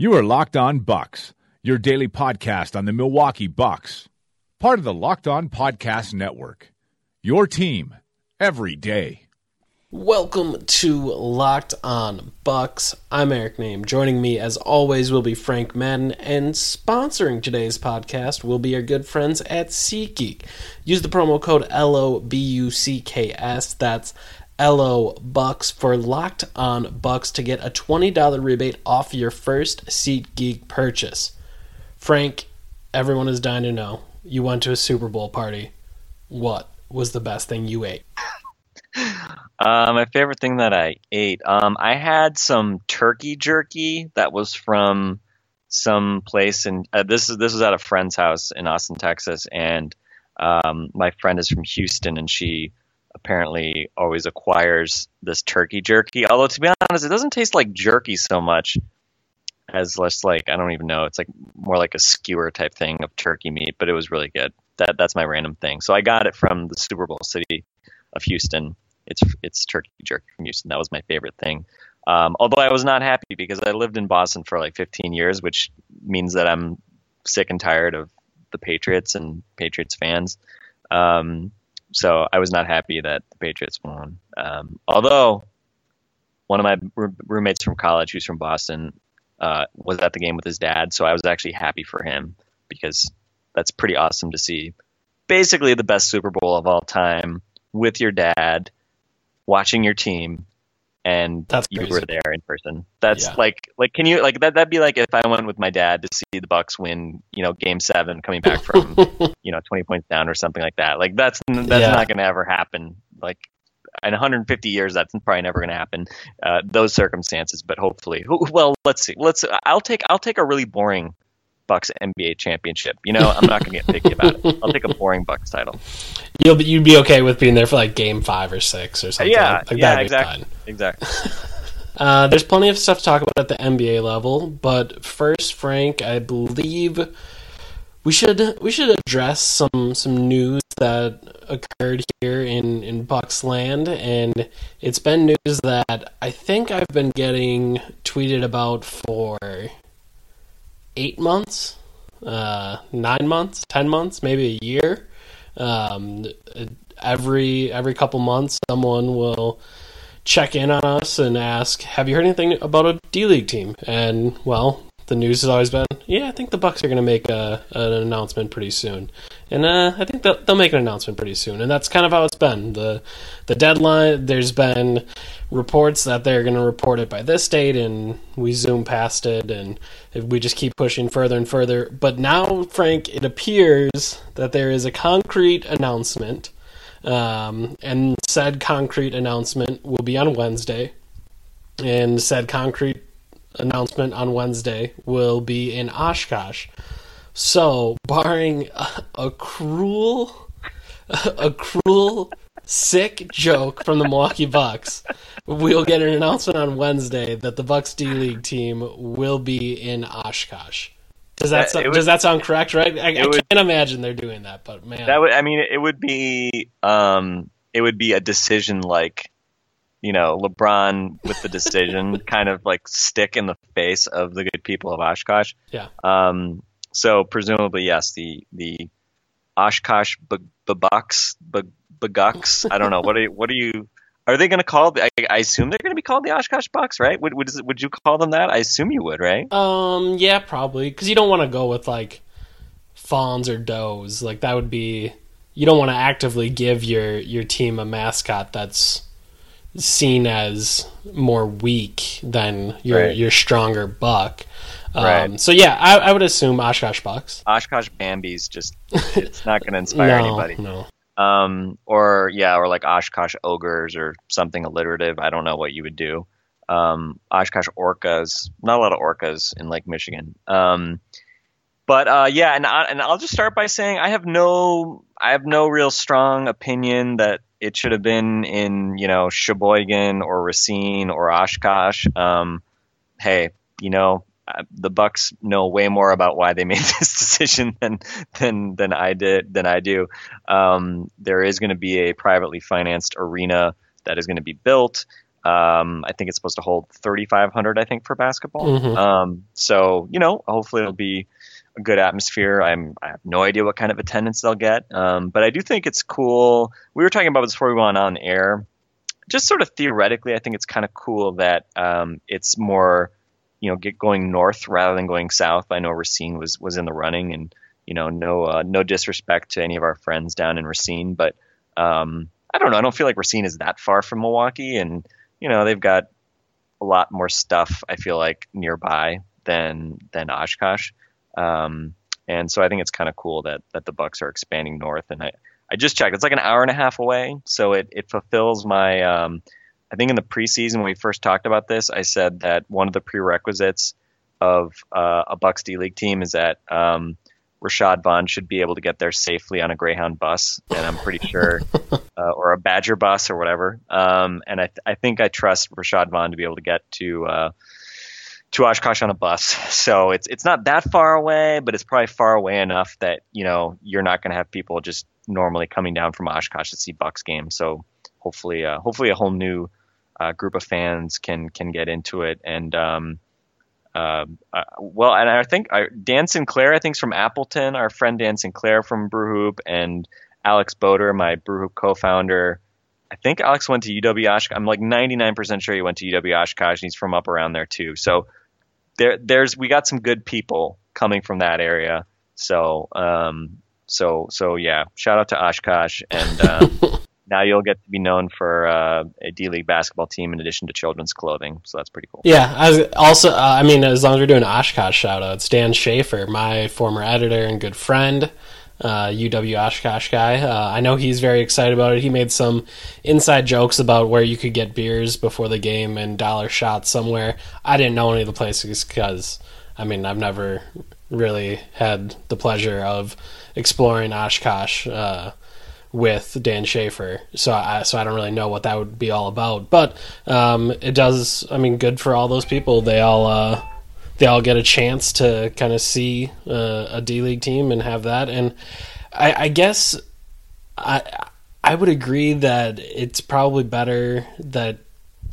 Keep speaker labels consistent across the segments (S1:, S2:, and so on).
S1: You are Locked On Bucks, your daily podcast on the Milwaukee Bucks, part of the Locked On Podcast Network. Your team every day.
S2: Welcome to Locked On Bucks. I'm Eric Nehm. Joining me, as always, will be Frank Madden, and sponsoring today's podcast will be our good friends at SeatGeek. Use the promo code LOBUCKS. That's LO Bucks for Locked On Bucks to get a $20 rebate off your first SeatGeek purchase. Frank, everyone is dying to know. You went to a Super Bowl party. What was the best thing you ate?
S3: Uh, my favorite thing that I ate, um, I had some turkey jerky that was from some place, and uh, this is this was at a friend's house in Austin, Texas, and um, my friend is from Houston, and she apparently always acquires this turkey jerky. Although to be honest, it doesn't taste like jerky so much as less like I don't even know. It's like more like a skewer type thing of turkey meat, but it was really good. That that's my random thing. So I got it from the Super Bowl city of Houston. It's it's turkey jerky from Houston. That was my favorite thing. Um, although I was not happy because I lived in Boston for like 15 years, which means that I'm sick and tired of the Patriots and Patriots fans. Um, so I was not happy that the Patriots won. Um, although one of my r- roommates from college, who's from Boston, uh, was at the game with his dad, so I was actually happy for him because that's pretty awesome to see. Basically, the best Super Bowl of all time with your dad, watching your team, and
S2: That's
S3: you
S2: crazy.
S3: were there in person. That's
S2: Yeah.
S3: like, like, can you like that? That'd be like if I went with my dad to see the Bucks win, you know, Game Seven, coming back from you know 20 points down or something like that. Like that's that's
S2: Yeah.
S3: not going to ever happen. Like in 150 years, that's probably never going to happen. Uh, those circumstances, but hopefully, well, let's see. Let's. I'll take. I'll take a really boring Bucks NBA championship. You know, I'm not going to get picky about it. I'll take a boring Bucks title.
S2: You'll be, you'd be okay with being there for like game five or six or something.
S3: yeah,
S2: like,
S3: yeah, exactly, exactly.
S2: Uh, there's plenty of stuff to talk about at the NBA level, but first, Frank, I believe we should we should address some some news that occurred here in in Bucks land, and it's been news that I think I've been getting tweeted about for eight months, uh, nine months, ten months, maybe a year. Um, every every couple months, someone will check in on us and ask, "Have you heard anything about a D League team?" And well, the news has always been, "Yeah, I think the Bucks are going to make a, an announcement pretty soon," and uh, I think they'll, they'll make an announcement pretty soon. And that's kind of how it's been. the The deadline. There's been reports that they're going to report it by this date, and we zoom past it, and we just keep pushing further and further. But now, Frank, it appears that there is a concrete announcement. Um, and said concrete announcement will be on Wednesday. And said concrete announcement on Wednesday will be in Oshkosh. So, barring a, a cruel, a cruel, sick joke from the Milwaukee Bucks, we'll get an announcement on Wednesday that the Bucks D League team will be in Oshkosh. Does that,
S3: That-
S2: so-
S3: it would-
S2: does that sound correct? Right? I, I
S3: would-
S2: can't imagine they're doing that, but man,
S3: That would. I mean, it would be. Um, it would be a decision like, you know, LeBron with the decision, kind of like stick in the face of the good people of Oshkosh.
S2: yeah.
S3: Um, so presumably, yes, the the Oshkosh B- Bucks, Bucks. I don't know. What are you, what are you? Are they going to call? The, I, I assume they're going to be called the Oshkosh Bucks, right? Would would, would you call them that? I assume you would, right?
S2: Um, yeah, probably because you don't want to go with like fawns or does. Like that would be you don't want to actively give your your team a mascot that's seen as more weak than your
S3: Right.
S2: your stronger buck. Um,
S3: Right.
S2: So yeah, I, I would assume Oshkosh Bucks.
S3: Oshkosh Bambi's just it's not going to inspire
S2: no,
S3: anybody.
S2: no.
S3: Um, or yeah, or like Oshkosh ogres or something alliterative. I don't know what you would do. um, Oshkosh orcas. Not a lot of orcas in Lake Michigan. Um, but uh, yeah, and I, and I'll just start by saying I have no I have no real strong opinion that it should have been in you know Sheboygan or Racine or Oshkosh. Um, hey, you know uh, the Bucks know way more about why they made this decision than than than I did than I do. Um, there is going to be a privately financed arena that is going to be built. Um, I think it's supposed to hold 3,500, I think, for basketball.
S2: Mhm.
S3: Um, so you know, hopefully it'll be a good atmosphere. I'm I have no idea what kind of attendance they'll get, um, but I do think it's cool. We were talking about this before we went on air. Just sort of theoretically, I think it's kind of cool that um, it's more, you know, get going north rather than going south. I know Racine was was in the running, and you know, no uh, no disrespect to any of our friends down in Racine, but um, I don't know. I don't feel like Racine is that far from Milwaukee, and you know, they've got a lot more stuff. I feel like nearby than than Oshkosh. Um, and so I think it's kind of cool that that the Bucks are expanding north. And I, I just checked; it's like an hour and a half away, so it it fulfills my. Um, I think in the preseason when we first talked about this, I said that one of the prerequisites of uh, a Bucks D League team is that um, Rashad Vaughn should be able to get there safely on a Greyhound bus, and I'm pretty sure, uh, or a Badger bus or whatever. Um, and I, I think I trust Rashad Vaughn to be able to get to uh, to Oshkosh on a bus. So it's it's not that far away, but it's probably far away enough that you know you're not going to have people just normally coming down from Oshkosh to see Bucks games. So hopefully, uh, hopefully a whole new uh, group of fans can can get into it and. Um, uh, uh, well, and I think I, Dan Sinclair, I think, is from Appleton. Our friend Dan Sinclair from Brew Hoop, and Alex Boeder, my Brew Hoop co-founder. I think Alex went to UW Oshkosh. I'm like 99% sure he went to UW Oshkosh, and he's from up around there too. So there, there's we got some good people coming from that area. So, um, so, so yeah. Shout out to Oshkosh, and um, now you'll get to be known for uh, a D League basketball team in addition to children's clothing. So that's pretty cool.
S2: Yeah, I also, uh, I mean, as long as we're doing Oshkosh shout outs, Dan Schaefer, my former editor and good friend, uh, UW Oshkosh guy. Uh, I know he's very excited about it. He made some inside jokes about where you could get beers before the game and dollar shots somewhere. I didn't know any of the places because, I mean, I've never really had the pleasure of exploring Oshkosh. With Dan Schaefer, so I so I don't really know what that would be all about. But um, it does. I mean, good for all those people. They all uh, they all get a chance to kind of see uh, a D League team and have that. And I, I guess I I would agree that it's probably better that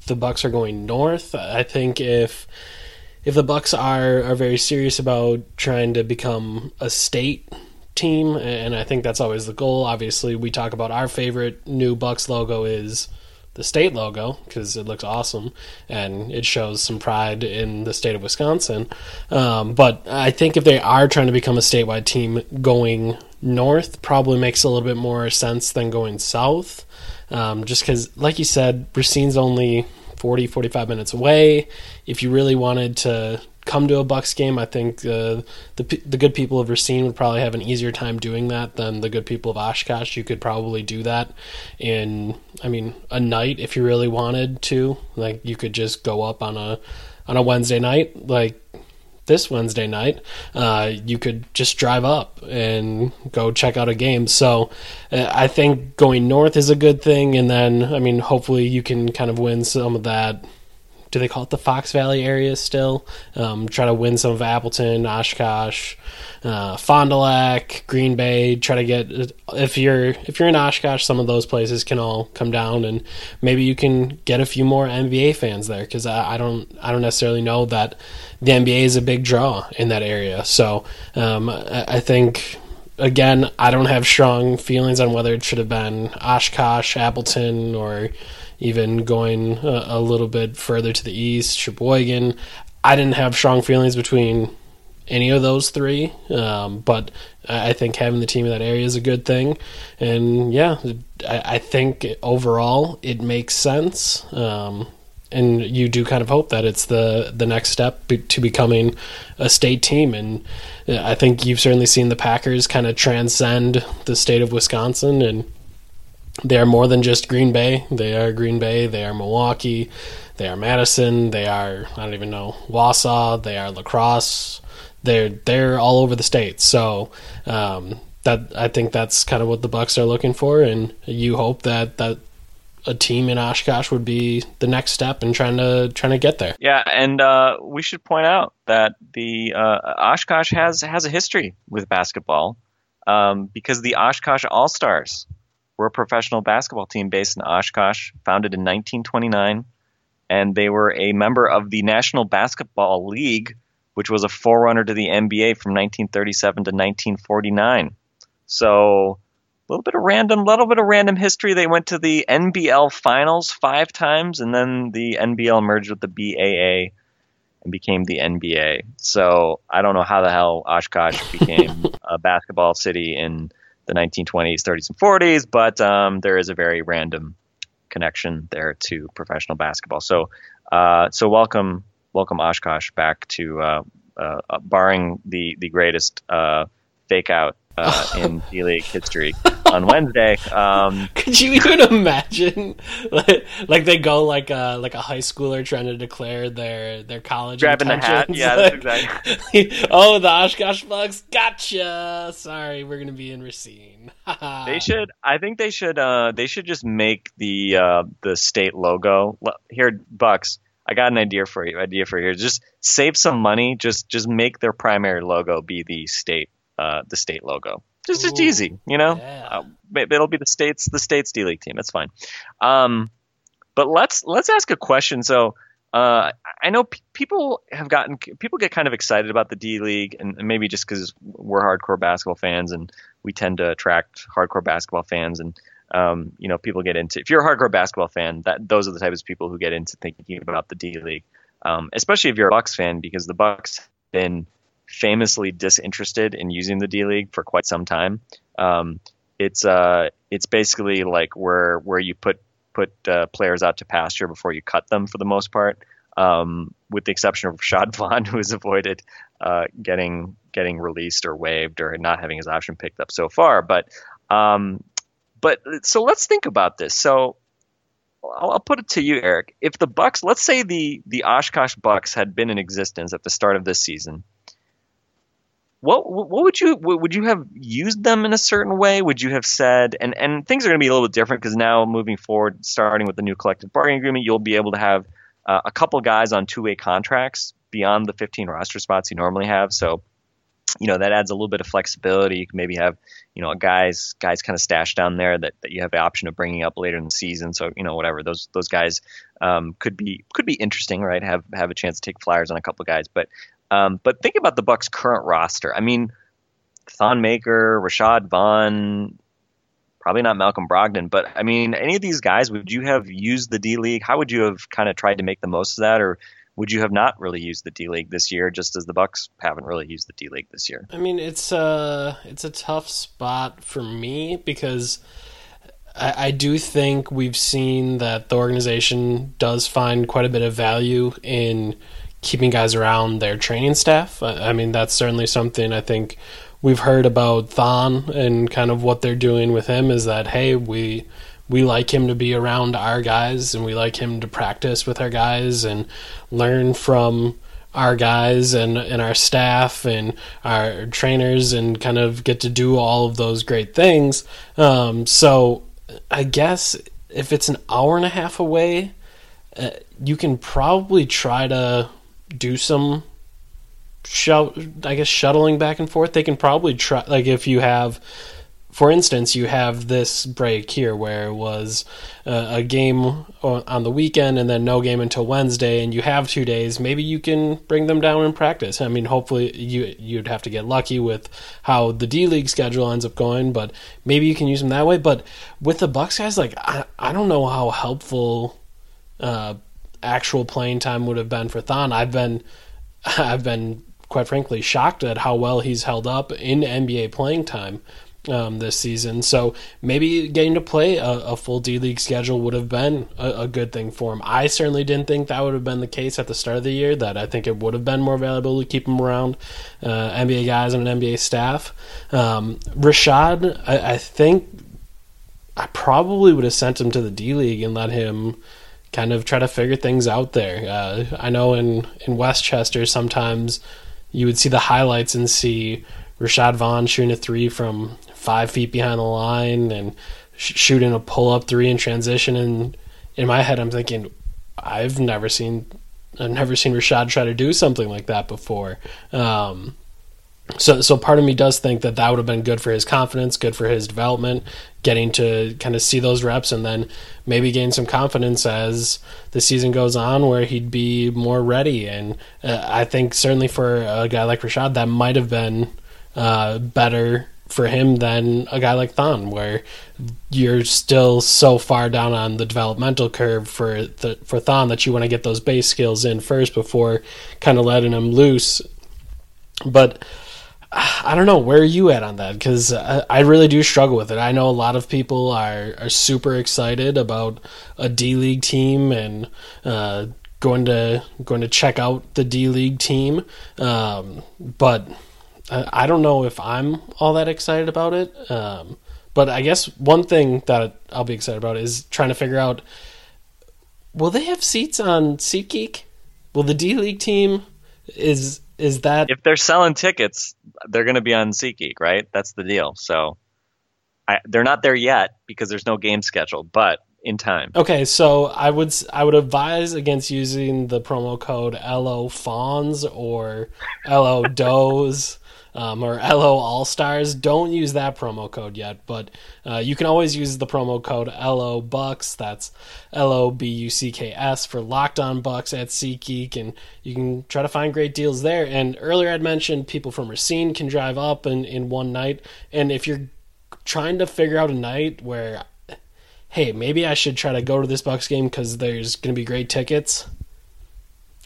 S2: the Bucks are going north. I think if if the Bucks are are very serious about trying to become a state team, and I think that's always the goal. Obviously, we talk about our favorite new Bucks logo is the state logo because it looks awesome and it shows some pride in the state of Wisconsin. Um, but I think if they are trying to become a statewide team, going north probably makes a little bit more sense than going south. Um, just because, like you said, Racine's only 40, 45 minutes away. If you really wanted to come to a Bucks game, I think uh, the the good people of Racine would probably have an easier time doing that than the good people of Oshkosh. You could probably do that in, I mean, a night if you really wanted to. Like you could just go up on a on a Wednesday night, like this Wednesday night. Uh, you could just drive up and go check out a game. So uh, I think going north is a good thing, and then I mean, hopefully you can kind of win some of that do they call it the Fox Valley area still? Um, try to win some of Appleton, Oshkosh, uh, Fond du Lac, Green Bay. Try to get if you're if you're in Oshkosh, some of those places can all come down, and maybe you can get a few more NBA fans there because I, I don't I don't necessarily know that the NBA is a big draw in that area. So um, I, I think again, I don't have strong feelings on whether it should have been Oshkosh, Appleton, or even going a, a, little bit further to the east, Sheboygan. I didn't have strong feelings between any of those three, um, but I think having the team in that area is a good thing. And yeah, I, I think overall it makes sense. Um, and you do kind of hope that it's the the next step to becoming a state team and I think you've certainly seen the Packers kind of transcend the state of Wisconsin and they are more than just Green Bay. They are Green Bay. They are Milwaukee. They are Madison. They are I don't even know Wausau. They are La Crosse. They're they're all over the state. So um, that I think that's kind of what the Bucks are looking for, and you hope that that a team in Oshkosh would be the next step in trying to trying to get there.
S3: Yeah, and uh, we should point out that the uh, Oshkosh has has a history with basketball um, because the Oshkosh All Stars were a professional basketball team based in Oshkosh, founded in 1929, and they were a member of the National Basketball League, which was a forerunner to the NBA from 1937 to 1949. So a little bit of random, little bit of random history. They went to the NBL finals five times, and then the NBL merged with the BAA and became the NBA. So I don't know how the hell Oshkosh became a basketball city in the 1920s, 30s, and 40s, but um, there is a very random connection there to professional basketball. So, uh, so welcome, welcome Oshkosh back to, uh, uh, barring the the greatest uh, fake out uh, in D League history on Wednesday. Um,
S2: Could you even imagine, like, like, they go like a like a high schooler trying to declare their their college
S3: grabbing the hat? Yeah, that's
S2: exactly. oh, the Oshkosh Bucks, gotcha. Sorry, we're gonna be in Racine.
S3: they should. I think they should. Uh, they should just make the uh, the state logo here, Bucks. I got an idea for you. Idea for you. Just save some money. Just just make their primary logo be the state uh, the state logo. Just, just easy, you know. Yeah. Uh, it'll be the state's the state's D League team. It's fine. Um, but let's let's ask a question. So uh, I know p- people have gotten people get kind of excited about the D League, and, and maybe just because we're hardcore basketball fans and we tend to attract hardcore basketball fans, and um, you know people get into. If you're a hardcore basketball fan, that those are the types of people who get into thinking about the D League, um, especially if you're a Bucks fan, because the Bucks been famously disinterested in using the D League for quite some time. Um, it's uh, it's basically like where where you put put uh, players out to pasture before you cut them for the most part, um, with the exception of Rashad Vaughn, who has avoided uh, getting getting released or waived or not having his option picked up so far. But um, but so let's think about this. So I'll, I'll, put it to you, Eric. If the Bucks, let's say the the Oshkosh Bucks had been in existence at the start of this season, what what would you would you have used them in a certain way? Would you have said and and things are going to be a little bit different because now moving forward, starting with the new collective bargaining agreement, you'll be able to have uh, a couple guys on two way contracts beyond the 15 roster spots you normally have. So you know that adds a little bit of flexibility. You can maybe have you know guys guys kind of stashed down there that, that you have the option of bringing up later in the season. So you know whatever those those guys um, could be could be interesting, right? Have have a chance to take flyers on a couple guys, but um, but think about the Bucks' current roster. I mean, Thon Maker, Rashad Vaughn, probably not Malcolm Brogdon, but I mean, any of these guys, would you have used the D League? How would you have kind of tried to make the most of that, or would you have not really used the D League this year, just as the Bucks haven't really used the D League this year?
S2: I mean, it's a uh, it's a tough spot for me because. I, I do think we've seen that the organization does find quite a bit of value in keeping guys around their training staff. I, I mean, that's certainly something I think we've heard about Thon and kind of what they're doing with him is that hey, we we like him to be around our guys and we like him to practice with our guys and learn from our guys and, and our staff and our trainers and kind of get to do all of those great things. Um, so I guess if it's an hour and a half away, uh, you can probably try to do some I guess shuttling back and forth. They can probably try like if you have for instance, you have this break here where it was uh, a game on the weekend and then no game until Wednesday, and you have two days. Maybe you can bring them down in practice. I mean, hopefully you you'd have to get lucky with how the D League schedule ends up going, but maybe you can use them that way. But with the Bucks guys, like I I don't know how helpful uh, actual playing time would have been for Thon. I've been I've been quite frankly shocked at how well he's held up in NBA playing time um, this season. So maybe getting to play a, a full D League schedule would have been a, a, good thing for him. I certainly didn't think that would have been the case at the start of the year. That I think it would have been more valuable to keep him around uh, NBA guys and an NBA staff. Um, Rashad, I, I think I probably would have sent him to the D League and let him kind of try to figure things out there. Uh, I know in in Westchester sometimes you would see the highlights and see Rashad Vaughn shooting a three from five feet behind the line and sh- shooting a pull up three in transition. And in my head, I'm thinking, I've never seen I've never seen Rashad try to do something like that before. Um, so, so part of me does think that that would have been good for his confidence, good for his development, getting to kind of see those reps, and then maybe gain some confidence as the season goes on, where he'd be more ready. And uh, I think certainly for a guy like Rashad, that might have been uh, better for him than a guy like Thon, where you're still so far down on the developmental curve for the, for Thon that you want to get those base skills in first before kind of letting him loose. But I don't know where are you at on that because I, I, really do struggle with it. I know a lot of people are are super excited about a D League team and uh, going to going to check out the D League team, um, but I, I, don't know if I'm all that excited about it. Um, but I guess one thing that I'll be excited about is trying to figure out will they have seats on SeatGeek? Will the D League team is is that
S3: if they're selling tickets, they're going to be on SeatGeek, right? That's the deal. So I, they're not there yet because there's no game scheduled, but in time.
S2: Okay, so I would I would advise against using the promo code LO Fawns or LO Does um, or LO All Stars. Don't use that promo code yet, but uh, you can always use the promo code LO Bucks. That's L O B U C K S for Locked On Bucks at SeatGeek, and you can try to find great deals there. And earlier I'd mentioned people from Racine can drive up in, in one night, and if you're trying to figure out a night where hey, maybe I should try to go to this Bucks game because there's going to be great tickets.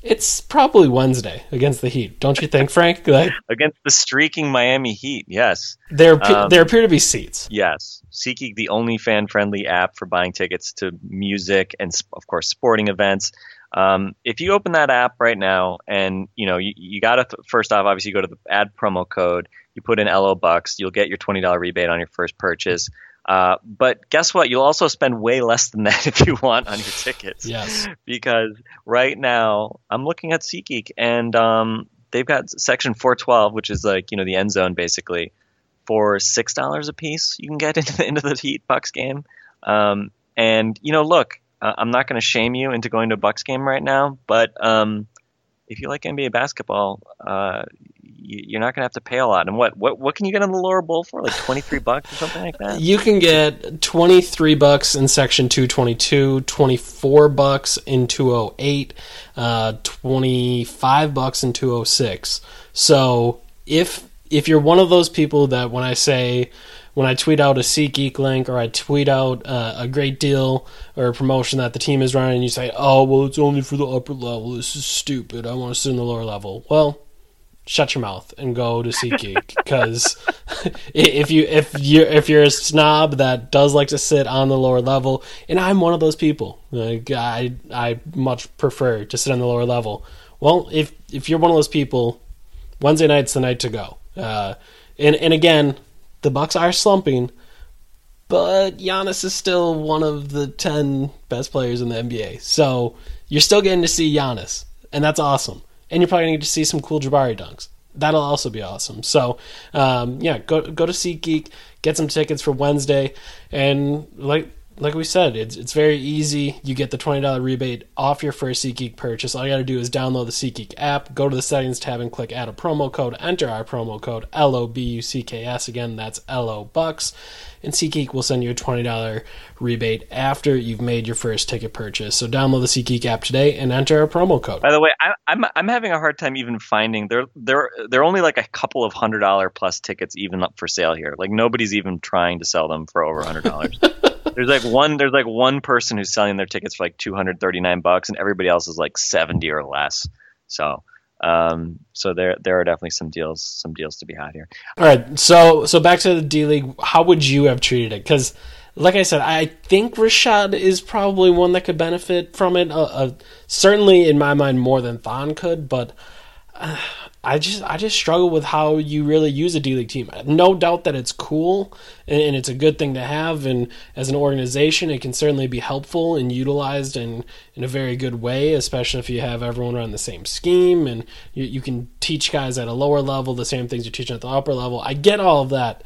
S2: It's probably Wednesday against the Heat, don't you think, Frank?
S3: Like, against the streaking Miami Heat, yes.
S2: There, um, there appear to be seats.
S3: Yes, SeatGeek, the only fan-friendly app for buying tickets to music and, of course, sporting events. Um, if you open that app right now, and you know you, you got to th- first off, obviously, you go to the add promo code, you put in LO bucks, you'll get your twenty dollar rebate on your first purchase. Uh, but guess what? You'll also spend way less than that if you want on your tickets.
S2: yes.
S3: Because right now I'm looking at SeatGeek and um, they've got section 412, which is like you know the end zone basically, for six dollars a piece. You can get into the, into the Heat Bucks game. Um, and you know, look, uh, I'm not going to shame you into going to a Bucks game right now, but um, if you like NBA basketball, uh, you're not going to have to pay a lot. And what, what what can you get in the lower bowl for? Like 23 bucks or something like that?
S2: You can get 23 bucks in section 222, 24 bucks in 208, uh, 25 bucks in 206. So if if you're one of those people that when I say when I tweet out a SeatGeek link or I tweet out uh, a great deal or a promotion that the team is running, and you say, "Oh, well, it's only for the upper level. This is stupid. I want to sit in the lower level." Well, shut your mouth and go to SeatGeek because if you if you if you're a snob that does like to sit on the lower level, and I'm one of those people, like I I much prefer to sit on the lower level. Well, if if you're one of those people, Wednesday night's the night to go. Uh, and and again, the Bucks are slumping, but Giannis is still one of the ten best players in the NBA. So you're still getting to see Giannis, and that's awesome and you're probably going to get to see some cool Jabari dunks. That'll also be awesome. So, um, yeah, go go to SeatGeek, get some tickets for Wednesday, and like like we said, it's it's very easy. You get the twenty dollar rebate off your first SeatGeek purchase. All you got to do is download the SeatGeek app, go to the settings tab, and click add a promo code. Enter our promo code L O B U C K S. Again, that's L O Bucks, and SeatGeek will send you a twenty dollar rebate after you've made your first ticket purchase. So download the SeatGeek app today and enter our promo code.
S3: By the way, I, I'm I'm having a hard time even finding there there there are only like a couple of hundred dollar plus tickets even up for sale here. Like nobody's even trying to sell them for over a hundred dollars. There's like one. There's like one person who's selling their tickets for like 239 bucks, and everybody else is like 70 or less. So, um, so there there are definitely some deals some deals to be had here.
S2: All right. So so back to the D League. How would you have treated it? Because like I said, I think Rashad is probably one that could benefit from it. Uh, uh, certainly, in my mind, more than Thon could. But uh, I just I just struggle with how you really use a D League team. No doubt that it's cool and, and, it's a good thing to have, and as an organization, it can certainly be helpful and utilized in in a very good way, especially if you have everyone run the same scheme and you, you can teach guys at a lower level the same things you're teaching at the upper level. I get all of that,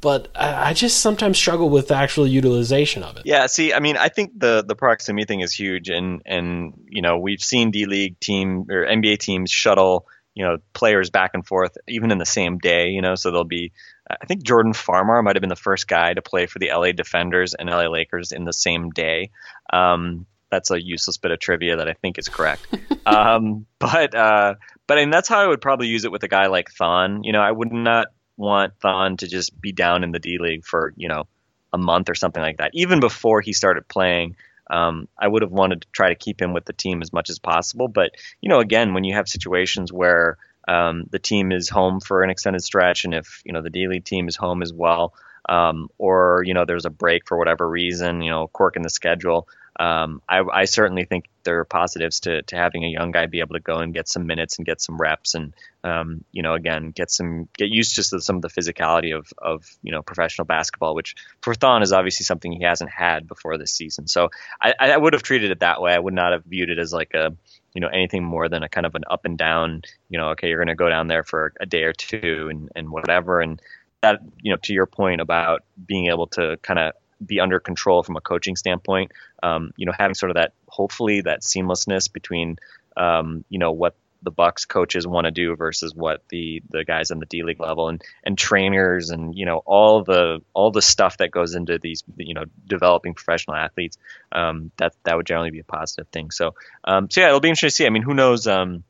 S2: but I, I just sometimes struggle with the actual utilization of it.
S3: Yeah, see, I mean, I think the the proximity thing is huge, and and you know we've seen D League team or NBA teams shuttle you know players back and forth even in the same day. You know, so there'll be I think Jordan Farmar might have been the first guy to play for the LA D-Fenders and LA Lakers in the same day. Um, that's a useless bit of trivia that I think is correct. um, but uh, but I mean that's how I would probably use it with a guy like Thon. You know, I would not want Thon to just be down in the D League for you know a month or something like that. Even before he started playing, um, I would have wanted to try to keep him with the team as much as possible. But you know, again, when you have situations where um, the team is home for an extended stretch, and if you know the D League team is home as well, um, or you know there's a break for whatever reason, you know, quirk in the schedule um, I, I, certainly think there are positives to, to having a young guy be able to go and get some minutes and get some reps and um, you know again get some get used to some of the physicality of, of you know professional basketball which for Thon is obviously something he hasn't had before this season. So I, I would have treated it that way. I would not have viewed it as like a you know anything more than a kind of an up and down you know okay you're going to go down there for a day or two and, and whatever. And that you know to your point about being able to kind of be under control from a coaching standpoint. Um, you know, having sort of that hopefully that seamlessness between um, you know what the Bucks coaches want to do versus what the the guys on the D League level and and trainers and you know all the all the stuff that goes into these you know developing professional athletes um, that that would generally be a positive thing. So um, so yeah, it'll be interesting to see. I mean, who knows? Um,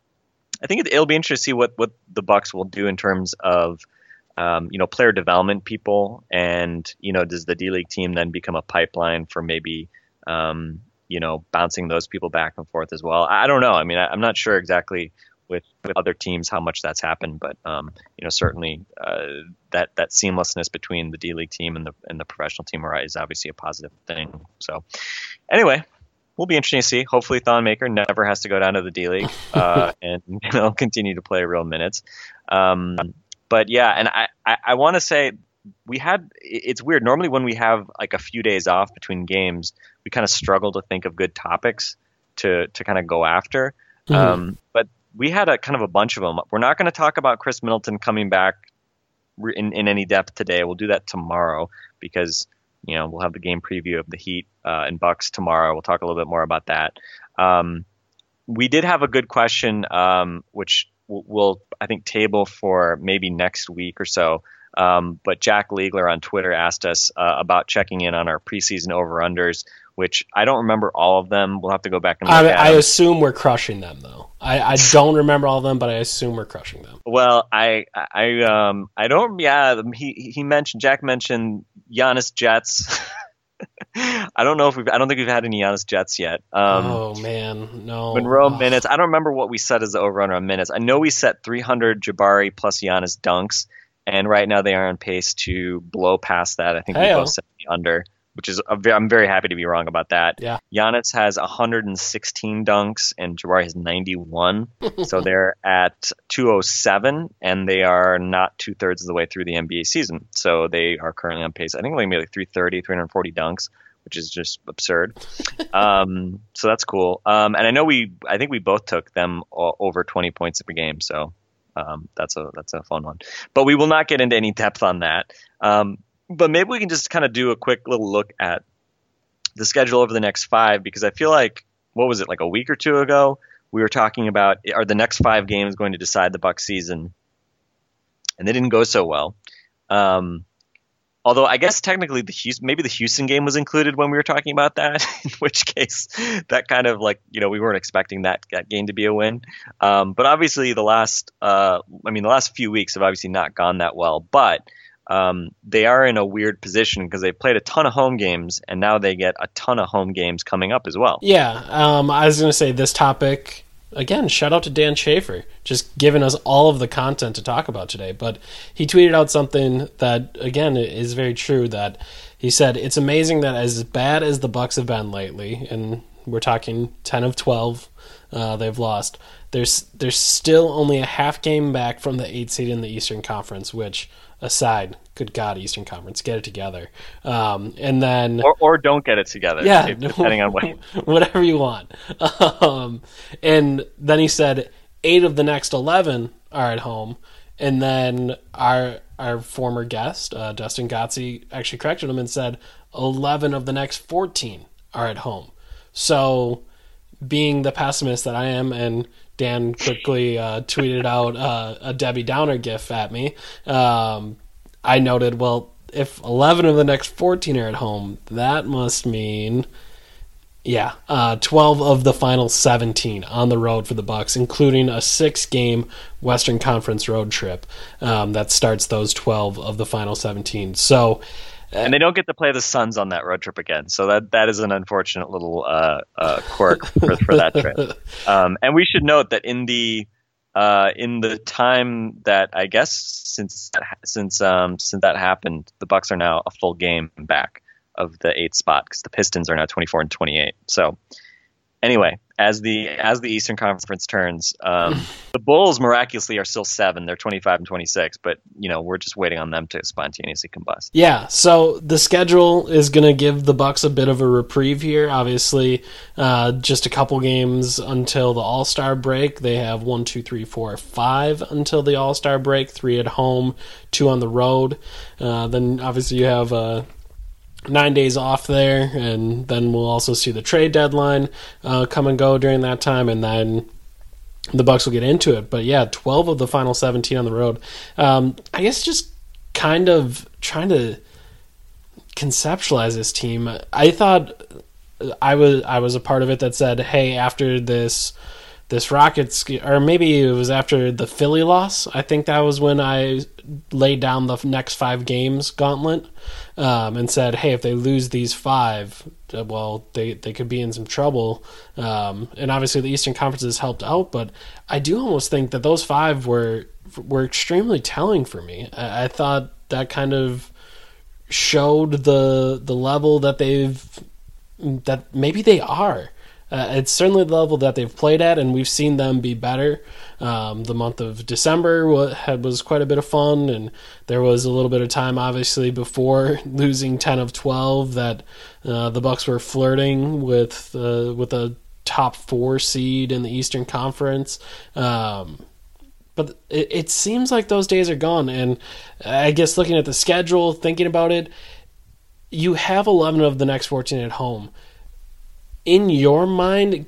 S3: I think it, will be interesting to see what what the Bucks will do in terms of um, you know, player development people, and you know, does the D League team then become a pipeline for maybe, um, you know, bouncing those people back and forth as well? I, don't know. I mean, I, am not sure exactly with, with other teams how much that's happened, but um, you know, certainly uh, that that seamlessness between the D League team and the and the professional team is obviously a positive thing. So, anyway, will be interesting to see. Hopefully, Thon Maker never has to go down to the D League uh, and you know continue to play real minutes. Um, but yeah, and I, I, I want to say we had it's weird. Normally, when we have like a few days off between games, we kind of struggle to think of good topics to to kind of go after. Mm-hmm. Um, but we had a kind of a bunch of them. We're not going to talk about Khris Middleton coming back in, in any depth today. We'll do that tomorrow because you know we'll have the game preview of the Heat uh, and Bucks tomorrow. We'll talk a little bit more about that. Um, we did have a good question, um, which we'll I think table for maybe next week or so. Um, but Jack Legler on Twitter asked us uh, about checking in on our preseason over unders, which I don't remember all of them. We'll have to go back and.
S2: I, I assume we're crushing them though. I, I don't remember all of them, but I assume we're crushing them.
S3: Well, I I um I don't. Yeah, he he mentioned Jack mentioned Giannis Jets. I don't know if we've. I don't think we've had any Giannis Jets yet.
S2: Um, oh man, no.
S3: Monroe oh. minutes. I don't remember what we set as the over under on minutes. I know we set 300 Jabari plus Giannis dunks, and right now they are on pace to blow past that. I think Hey-o. we both set the under which is i am very happy to be wrong about that.
S2: Yeah.
S3: Giannis has 116 dunks and Jabari has 91. so they're at 207 and they are not two thirds of the way through the NBA season. So they are currently on pace. I think maybe like 330, 340 dunks, which is just absurd. um, so that's cool. Um, and I know we, I think we both took them over 20 points per game. So um, that's a that's a fun one. But we will not get into any depth on that. Um, but maybe we can just kind of do a quick little look at the schedule over the next five because I feel like what was it like a week or two ago we were talking about are the next five games going to decide the Buck season, and they didn't go so well. Um, although I guess technically the Houston, maybe the Houston game was included when we were talking about that, in which case that kind of like you know we weren't expecting that, that game to be a win. Um, but obviously the last uh, I mean the last few weeks have obviously not gone that well, but um, they are in a weird position because they've played a ton of home games and now they get a ton of home games coming up as well.
S2: Yeah, um, I was going to say this topic again. Shout out to Dan Schaefer, just giving us all of the content to talk about today. But he tweeted out something that again is very true. That he said it's amazing that as bad as the Bucks have been lately, and we're talking ten of twelve uh, they've lost. There's there's still only a half game back from the eight seed in the Eastern Conference, which aside, good God, Eastern Conference, get it together. Um, and then
S3: or, or don't get it together.
S2: Yeah,
S3: depending on what
S2: whatever you want. Um, and then he said eight of the next eleven are at home, and then our our former guest uh, Dustin Gotzi actually corrected him and said eleven of the next fourteen are at home. So, being the pessimist that I am, and Dan quickly uh, tweeted out uh, a Debbie Downer gif at me. Um, I noted, well, if 11 of the next 14 are at home, that must mean yeah, uh, 12 of the final 17 on the road for the Bucks, including a six-game Western Conference road trip um, that starts those 12 of the final 17. So
S3: and they don't get to play the Suns on that road trip again. So that that is an unfortunate little uh, uh, quirk for, for that trip. Um, and we should note that in the uh, in the time that I guess since since um, since that happened, the Bucks are now a full game back of the eighth spot because the Pistons are now 24 and 28. So anyway, as the as the Eastern Conference turns, um, the Bulls miraculously are still seven. They're twenty five and twenty six, but you know we're just waiting on them to spontaneously combust.
S2: Yeah, so the schedule is going to give the Bucks a bit of a reprieve here. Obviously, uh, just a couple games until the All Star break. They have one, two, three, four, five until the All Star break. Three at home, two on the road. Uh, then obviously you have. Uh, nine days off there, and then we'll also see the trade deadline uh, come and go during that time, and then the Bucks will get into it. But yeah, twelve of the final seventeen on the road. Um, I guess just kind of trying to conceptualize this team. I thought I was I was a part of it that said, "Hey, after this." This Rockets, or maybe it was after the Philly loss. I think that was when I laid down the next five games gauntlet um, and said, "Hey, if they lose these five, uh, well, they they could be in some trouble." Um, and obviously, the Eastern Conference has helped out, but I do almost think that those five were were extremely telling for me. I, I thought that kind of showed the the level that they've that maybe they are. Uh, it's certainly the level that they've played at, and we've seen them be better. Um, the month of December was, quite a bit of fun, and there was a little bit of time, obviously, before losing ten of twelve that uh, the Bucks were flirting with uh, with a top four seed in the Eastern Conference. Um, but it, it seems like those days are gone, and I guess looking at the schedule, thinking about it, you have eleven of the next fourteen at home in your mind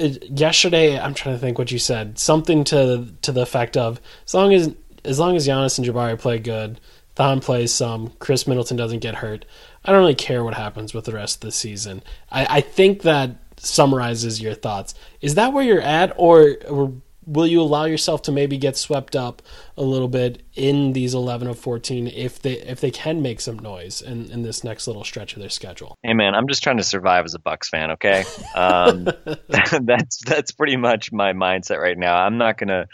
S2: uh, yesterday i'm trying to think what you said something to to the effect of as long as as long as Giannis and Jabari play good Thon plays some Khris Middleton doesn't get hurt I don't really care what happens with the rest of the season. I, I think that summarizes your thoughts. Is that where you're at or, or will you allow yourself to maybe get swept up a little bit in these 11 of 14 if they if they can make some noise in, in this next little stretch of their schedule?
S3: Hey man i'm just trying to survive as a bucks fan okay? Um, that's that's pretty much my mindset right now. I'm not gonna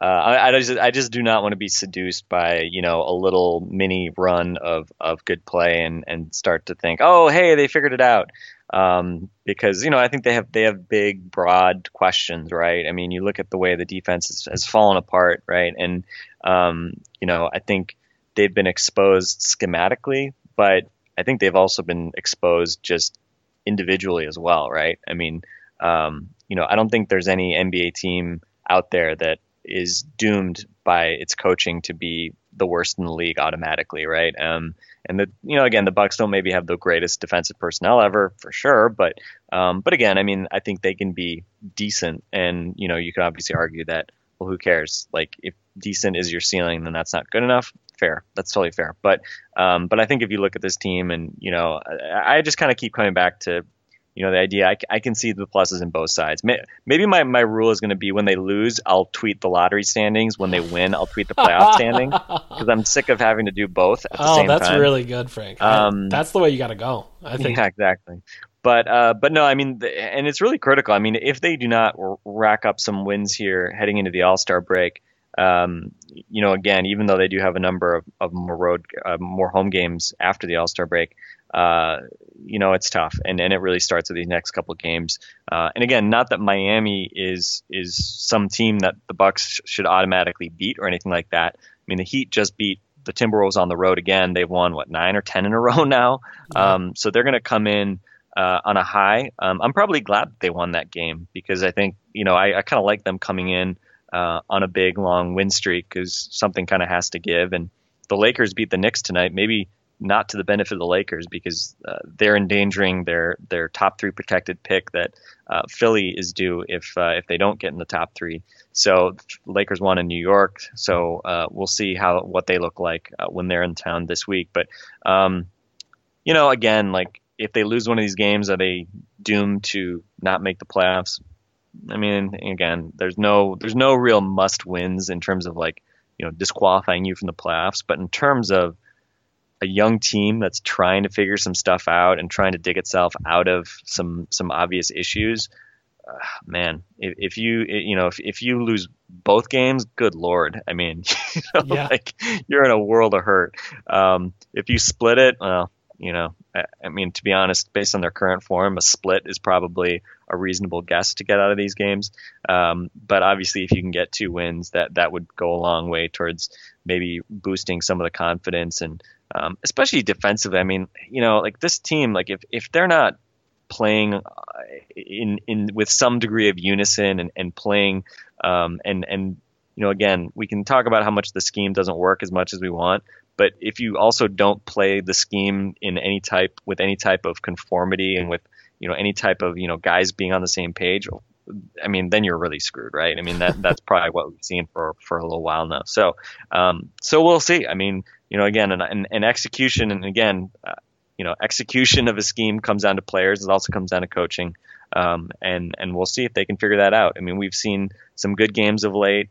S3: uh, I, I, just I just do not want to be seduced by you know a little mini run of, of good play and, and start to think oh hey they figured it out um, because you know I think they have they have big broad questions, right? I mean, you look at the way the defense has, fallen apart, right? And um, you know I think they've been exposed schematically, but I think they've also been exposed just individually as well, right? I mean, um, you know, I don't think there's any NBA team out there that is doomed by its coaching to be the worst in the league automatically, right? Um, and the you know again the Bucks don't maybe have the greatest defensive personnel ever for sure, but um, but again I mean I think they can be decent, and you know you could obviously argue that well who cares like if decent is your ceiling then that's not good enough. Fair, that's totally fair. But um, but I think if you look at this team and you know I, I just kind of keep coming back to you know the idea I, I, can see the pluses in both sides. Maybe my, my rule is going to be when they lose i'll tweet the lottery standings. When they win i'll tweet the playoff standing because i'm sick of having to do both at the oh,
S2: same
S3: that's
S2: time. really good frank. Um, that's the way you got to go i think.
S3: Yeah exactly. But uh, but no i mean and it's really critical. I mean if they do not rack up some wins here heading into the all-star break um, you know, again, even though they do have a number of, of more road, uh, more home games after the All Star break, uh, you know it's tough, and, and it really starts with these next couple games. Uh, and again, not that Miami is is some team that the Bucks should automatically beat or anything like that. I mean, the Heat just beat the Timberwolves on the road again. They've won what nine or ten in a row now, yeah. um, so they're going to come in. Uh, on a high, um, I'm probably glad they won that game because I think you know I, I kind of like them coming in uh, on a big long win streak because something kind of has to give. And the Lakers beat the Knicks tonight. Maybe not to the benefit of the Lakers because uh, they're endangering their their top three protected pick that uh, Philly is due if uh, if they don't get in the top three. So Lakers won in New York, so uh, we'll see how what they look like uh, when they're in town this week. But um, you know, again, like if they lose one of these games, are they doomed to not make the playoffs? I mean, again, there's no there's no real must wins in terms of like you know disqualifying you from the playoffs, but in terms of a young team that's trying to figure some stuff out and trying to dig itself out of some some obvious issues. Uh, man, if, if, you you know if, if you lose both games, good lord, I mean, you know, yeah. like you're in a world of hurt. Um, if you split it, well, you know, I, I, mean, to be honest, based on their current form, a split is probably a reasonable guess to get out of these games. Um, but obviously, if you can get two wins, that that would go a long way towards maybe boosting some of the confidence and um, especially defensively. I mean, you know, like this team, like if if they're not playing uh, in in with some degree of unison and, and playing um, and and you know again we can talk about how much the scheme doesn't work as much as we want but if you also don't play the scheme in any type with any type of conformity and with you know any type of you know guys being on the same page, I mean, then you're really screwed, right? I mean, that that's probably what we've seen for for a little while now. So, um, so we'll see. I mean, you know, again, an, an execution, and again, uh, you know, execution of a scheme comes down to players. It also comes down to coaching, um, and and we'll see if they can figure that out. I mean, we've seen some good games of late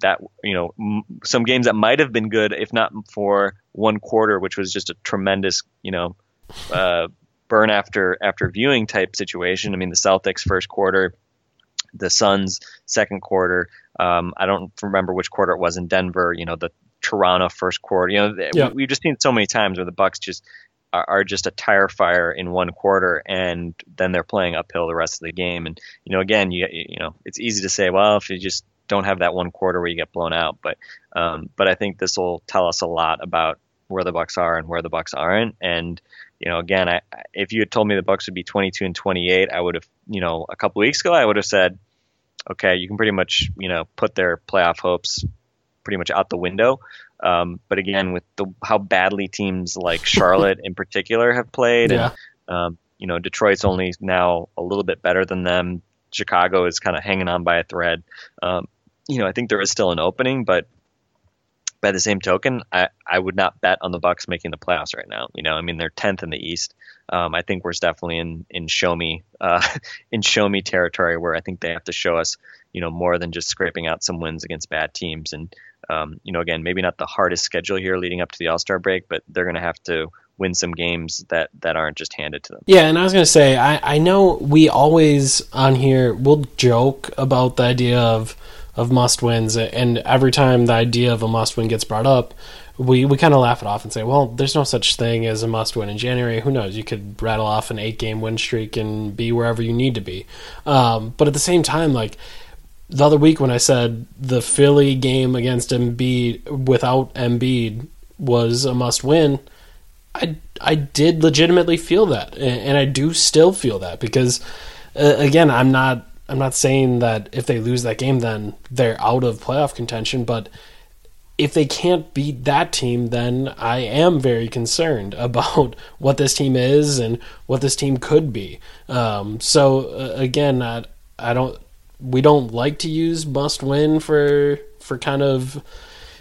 S3: that you know m- some games that might have been good if not for one quarter, which was just a tremendous you know uh, burn after after viewing type situation. I mean, the Celtics first quarter, the Suns second quarter. Um, I don't remember which quarter it was in Denver. You know, the Toronto first quarter. You know, yeah. we, have just seen so many times where the Bucks just are, are, just a tire fire in one quarter, and then they're playing uphill the rest of the game. And you know, again, you you know, it's easy to say, well, if you just don't have that one quarter where you get blown out. But um, but I think this will tell us a lot about where the Bucks are and where the Bucks aren't. And you know, again, I, if you had told me the Bucks would be 22 and 28, I would have, you know, a couple weeks ago, I would have said, okay, you can pretty much, you know, put their playoff hopes pretty much out the window. Um, but again, with the how badly teams like Charlotte in particular have played, yeah. and um, you know, Detroit's only now a little bit better than them. Chicago is kind of hanging on by a thread. Um, you know, I think there is still an opening, but by the same token, I, I would not bet on the Bucks making the playoffs right now. You know, I mean they're tenth in the East. Um, I think we're definitely in in show me uh, in show me territory where I think they have to show us you know more than just scraping out some wins against bad teams. And um, you know, again, maybe not the hardest schedule here leading up to the All Star break, but they're going to have to win some games that that aren't just handed to them.
S2: Yeah, and I was going to say, I I know we always on here will joke about the idea of of must wins, and every time the idea of a must win gets brought up, we, we kind of laugh it off and say, well, there's no such thing as a must win in January. Who knows? You could rattle off an eight game win streak and be wherever you need to be. Um, but at the same time, like the other week when I said the Philly game against Embiid without Embiid was a must win, I I did legitimately feel that, and I do still feel that because uh, again, I'm not I'm not saying that if they lose that game, then they're out of playoff contention. But if they can't beat that team, then I am very concerned about what this team is and what this team could be. Um, so uh, again, I, I don't. We don't like to use must win for for kind of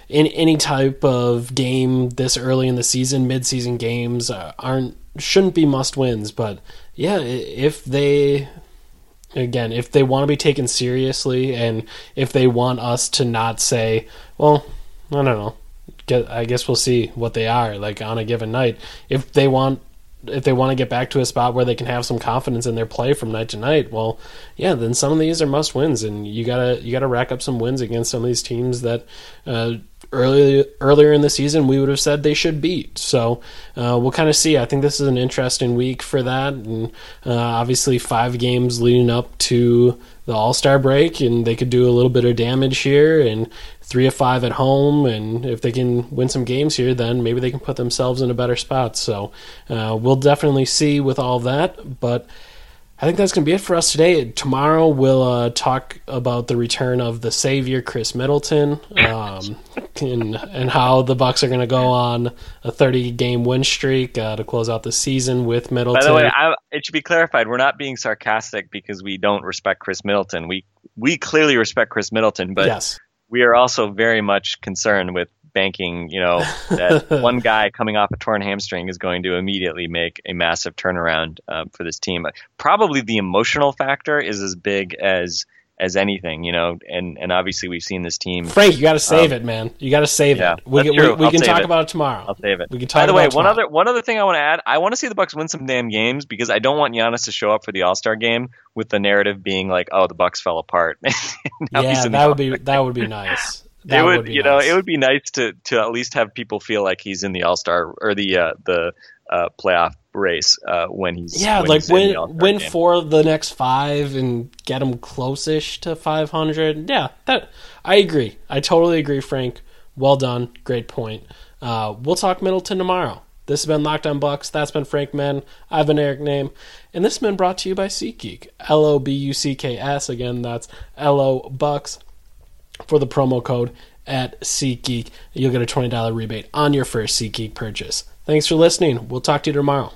S2: in any type of game this early in the season. Mid season games uh, aren't shouldn't be must wins, but yeah, if they again, if they want to be taken seriously and if they want us to not say, well, I don't know, I guess we'll see what they are like on a given night. If they want if they want to get back to a spot where they can have some confidence in their play from night to night, well, yeah, then some of these are must wins, and you gotta you gotta rack up some wins against some of these teams that uh, earlier earlier in the season we would have said they should beat. So uh, we'll kind of see. I think this is an interesting week for that, and uh, obviously five games leading up to the All Star break, and they could do a little bit of damage here, and three of five at home, and if they can win some games here, then maybe they can put themselves in a better spot. So uh, we'll definitely see with all that, but. I think that's going to be it for us today. Tomorrow we'll uh, talk about the return of the savior Khris Middleton, um, and and how the Bucks are going to go on a 30 game win streak uh, to close out the season with Middleton.
S3: By the way, I, it should be clarified: we're not being sarcastic because we don't respect Khris Middleton. We we clearly respect Khris Middleton, but
S2: yes.
S3: we are also very much concerned with banking, you know, that one guy coming off a torn hamstring is going to immediately make a massive turnaround uh, for this team. Probably the emotional factor is as big as as anything, you know, and and obviously we've seen this team.
S2: Frank, you got to save um, it, man. You got to save
S3: yeah,
S2: it. We,
S3: we,
S2: we can talk
S3: it.
S2: about it tomorrow.
S3: I'll save it.
S2: We can talk.
S3: By the way,
S2: one
S3: other one other thing I want to add. I want to see the Bucks win some damn games because I don't want Giannis to show up for the All Star game with the narrative being like, "Oh, the Bucks fell apart."
S2: yeah, that would be that would be nice. That
S3: it would,
S2: would
S3: you
S2: nice.
S3: know, it would be nice to to at least have people feel like he's in the All Star or the uh, the uh, playoff race uh, when he's
S2: yeah,
S3: when
S2: like
S3: he's in
S2: win
S3: the
S2: win
S3: game.
S2: four of the next five and get him close-ish to five hundred. Yeah, that I agree. I totally agree, Frank. Well done. Great point. Uh, we'll talk Middleton tomorrow. This has been Locked On Bucks. That's been Frank Madden. I've been Eric Nehm. And this has been brought to you by SeatGeek. L O B U C K S. Again, that's L O Bucks for the promo code at SeatGeek. You'll get a $20 rebate on your first SeatGeek purchase. Thanks for listening. We'll talk to you tomorrow.